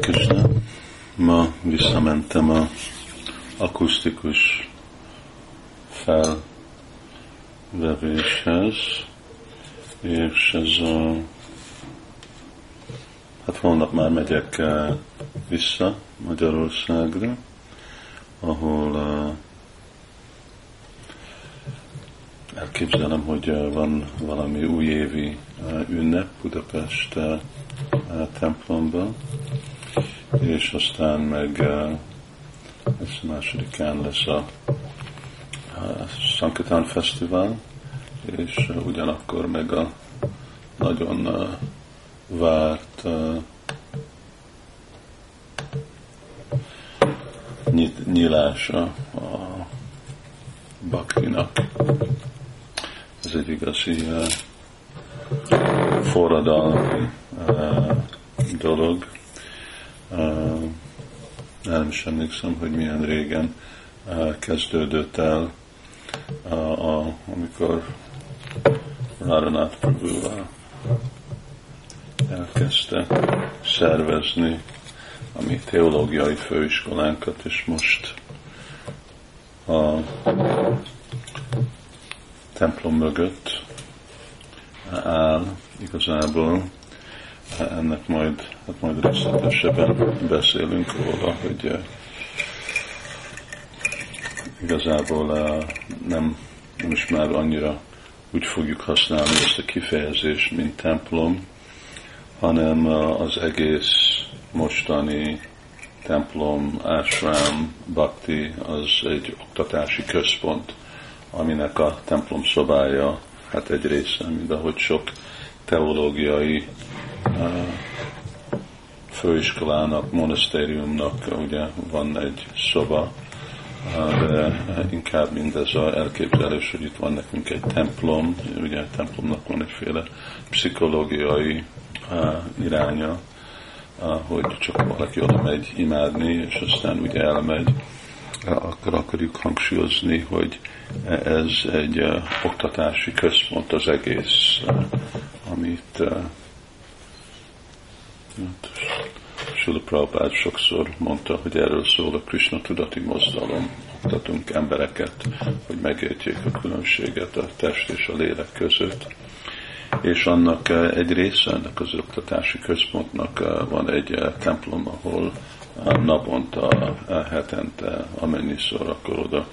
Krishna. Ma visszamentem a akusztikus felvevéshez, és ez a hát holnap már megyek vissza Magyarországra, ahol uh, elképzelem, hogy uh, van valami újévi uh, ünnep Budapest templomban, és aztán meg ez másodikán lesz a, a Sankatán Fesztivál, és ugyanakkor meg a nagyon várt nyilása a baktinak. Ez egy igazi uh, forradalmi uh, dolog. Uh, nem is emlékszem, hogy milyen régen uh, kezdődött el, uh, a, amikor Radhanath Prabhu elkezdte szervezni a mi teológiai főiskolánkat, és most a templom mögött áll igazából ennek majd, hát majd részletesebben beszélünk róla, hogy eh, igazából eh, nem, nem is már annyira úgy fogjuk használni ezt a kifejezést, mint templom, hanem az egész mostani templom, ashram, bhakti az egy oktatási központ, aminek a templom szobája hát egy része, mint ahogy sok teológiai főiskolának, monasztériumnak ugye van egy szoba, de inkább mindez a elképzelés, hogy itt van nekünk egy templom, ugye a templomnak van egyféle pszichológiai iránya, hogy csak valaki oda megy imádni, és aztán ugye elmegy, akkor akarjuk hangsúlyozni, hogy ez egy uh, oktatási központ az egész, uh, amit uh, Sula Prabhupád sokszor mondta, hogy erről szól a Krishna tudati mozdalom. Oktatunk embereket, hogy megértjék a különbséget a test és a lélek között és annak eh, egy része, ennek az oktatási központnak eh, van egy eh, templom, ahol naponta, hetente, amennyiszor akkor oda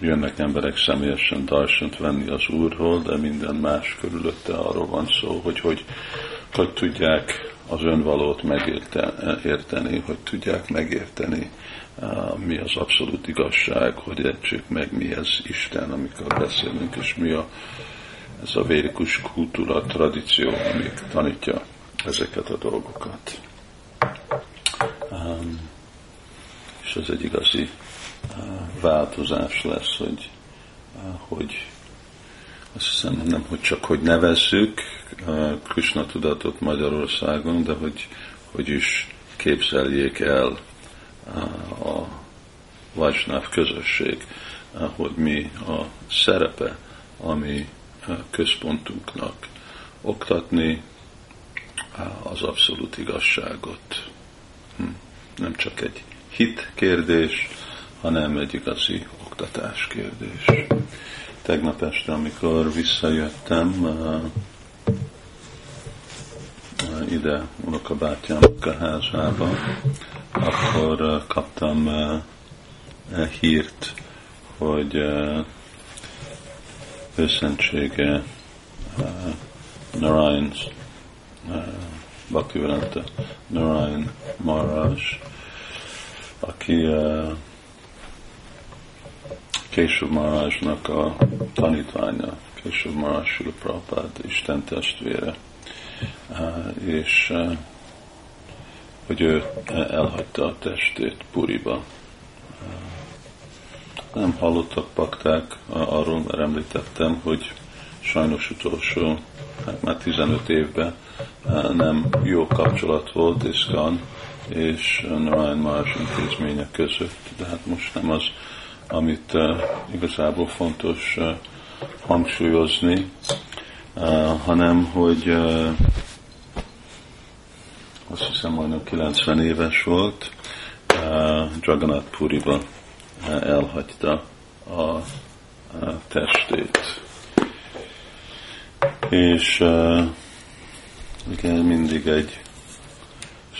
jönnek emberek személyesen darsant venni az Úrról, de minden más körülötte arról van szó, hogy hogy, hogy tudják az önvalót megérteni, hogy tudják megérteni, mi az abszolút igazság, hogy értsük meg, mi ez Isten, amikor beszélünk, és mi a ez a védikus kultúra, tradíció, ami tanítja ezeket a dolgokat. Um, és ez egy igazi uh, változás lesz, hogy, uh, hogy azt hiszem nem, hogy csak hogy nevezzük uh, Krishna tudatot Magyarországon, de hogy, hogy is képzeljék el uh, a Vajsnáv közösség, uh, hogy mi a szerepe, ami központunknak oktatni az abszolút igazságot. Hm. Nem csak egy hit kérdés, hanem egy igazi oktatás kérdés. Tegnap este, amikor visszajöttem ide unokabátyámnak a házába, akkor kaptam hírt, hogy őszentsége Narayan uh, Bhaktivedanta Narayan Maharaj, aki uh, Késub Maharajnak a tanítványa, Maharaj Sula Prabhupád, Isten testvére, uh, és uh, hogy ő elhagyta a testét Puriba, nem hallottak pakták arról, mert említettem, hogy sajnos utolsó, hát már 15 évben nem jó kapcsolat volt Iszkan és Narayan más intézmények között, de hát most nem az, amit uh, igazából fontos uh, hangsúlyozni, uh, hanem hogy uh, azt hiszem majdnem 90 éves volt, Jagannath Puriba elhagyta a testét. És igen, mindig egy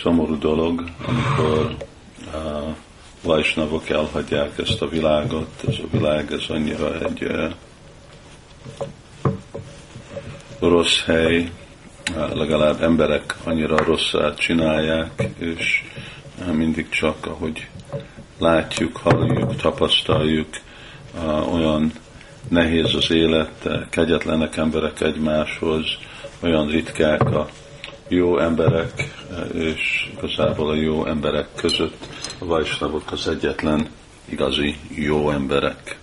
szomorú dolog, amikor a vajsnavok elhagyják ezt a világot, ez a világ, ez annyira egy rossz hely, legalább emberek annyira rosszát csinálják, és mindig csak, ahogy látjuk, halljuk, tapasztaljuk, olyan nehéz az élet, kegyetlenek emberek egymáshoz, olyan ritkák a jó emberek, és igazából a jó emberek között a vajsnavok az egyetlen igazi jó emberek.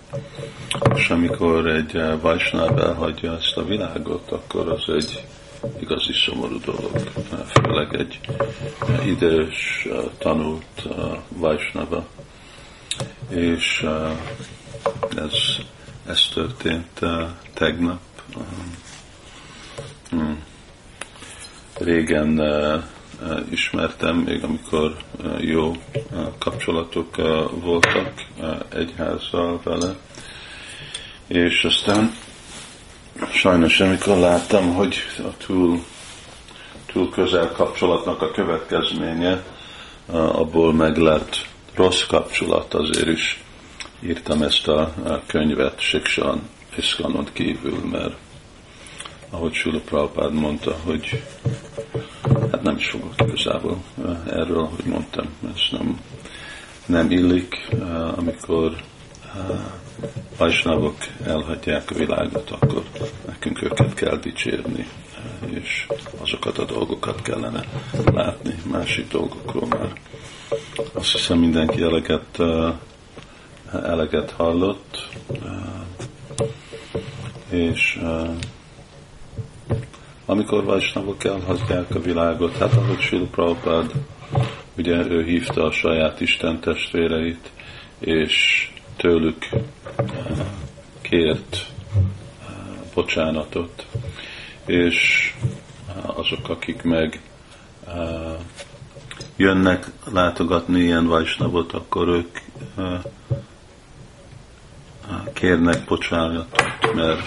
És amikor egy vajsnáv elhagyja ezt a világot, akkor az egy igazi szomorú dolog. Főleg egy idős, tanult vajsnava. És ez, történt tegnap. Hmm. Régen ismertem, még amikor jó kapcsolatok voltak egyházzal vele, és aztán sajnos amikor láttam, hogy a túl, túl közel kapcsolatnak a következménye, abból meg lett rossz kapcsolat, azért is írtam ezt a könyvet Siksan Iskanon kívül, mert ahogy Sula Prabhupád mondta, hogy hát nem is fogok igazából erről, hogy mondtam, ez nem, nem illik, amikor Vajsnavok elhagyják a világot, akkor nekünk őket kell dicsérni, és azokat a dolgokat kellene látni, másik dolgokról már. Azt hiszem mindenki eleget, eleget hallott, és amikor Vajsnavok elhagyják a világot, hát ahogy Sila Prabhupád, ugye ő hívta a saját Isten testvéreit, és tőlük kért bocsánatot, és azok, akik meg jönnek látogatni ilyen vajsnavot, akkor ők kérnek bocsánatot, mert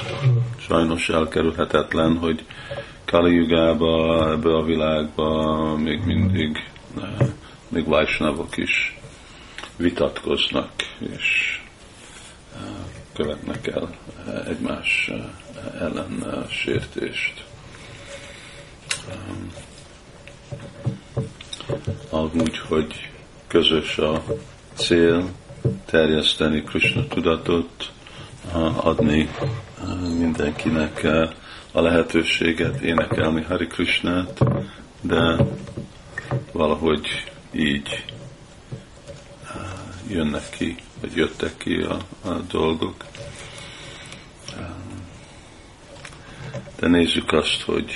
sajnos elkerülhetetlen, hogy Kali ebbe a világba még mindig még vajsnavok is vitatkoznak, és követnek el egymás ellen sértést. Úgy, hogy közös a cél, terjeszteni Krishna tudatot, adni mindenkinek a lehetőséget énekelni Hari Krishnát, de valahogy így jönnek ki, vagy jöttek ki a, a dolgok. De nézzük azt, hogy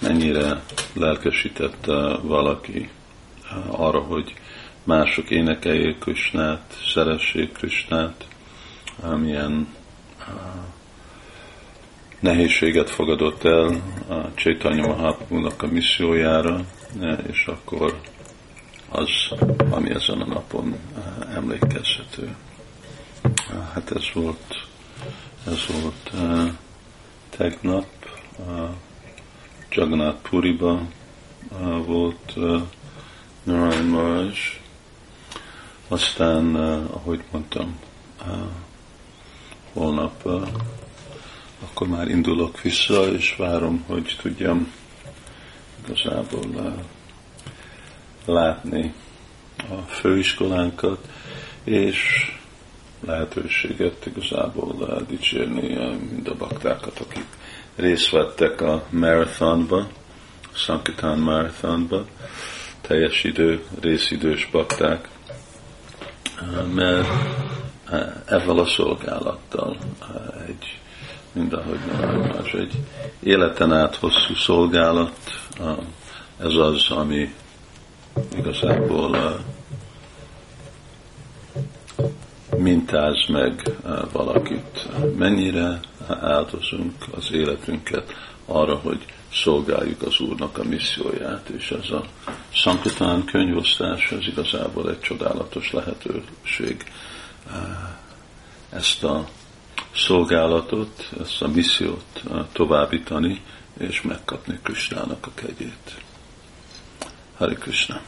mennyire lelkesítette valaki arra, hogy mások énekeljék Krisnát, szeressék Krisnát, milyen nehézséget fogadott el a Csaitanya Mahaprabhu-nak a missziójára, és akkor az, ami ezen a napon eh, emlékezhető. Eh, hát ez volt, ez volt uh, tegnap, uh, Jagannath Puriba uh, volt uh, Narayan Maharaj, aztán, uh, ahogy mondtam, uh, holnap uh, akkor már indulok vissza, és várom, hogy tudjam igazából látni a főiskolánkat, és lehetőséget igazából dicsérni mind a baktákat, akik részt vettek a marathonba, Sankitán marathonba, teljes idő, részidős bakták, mert ezzel a szolgálattal egy, mind ahogy más, egy életen át hosszú szolgálat, ez az, ami igazából mintáz meg valakit. Mennyire áldozunk az életünket arra, hogy szolgáljuk az Úrnak a misszióját, és ez a Sankatán könyvosztás, ez igazából egy csodálatos lehetőség ezt a szolgálatot, ezt a missziót továbbítani, és megkapni Krisnának a kegyét. Hari Krishna!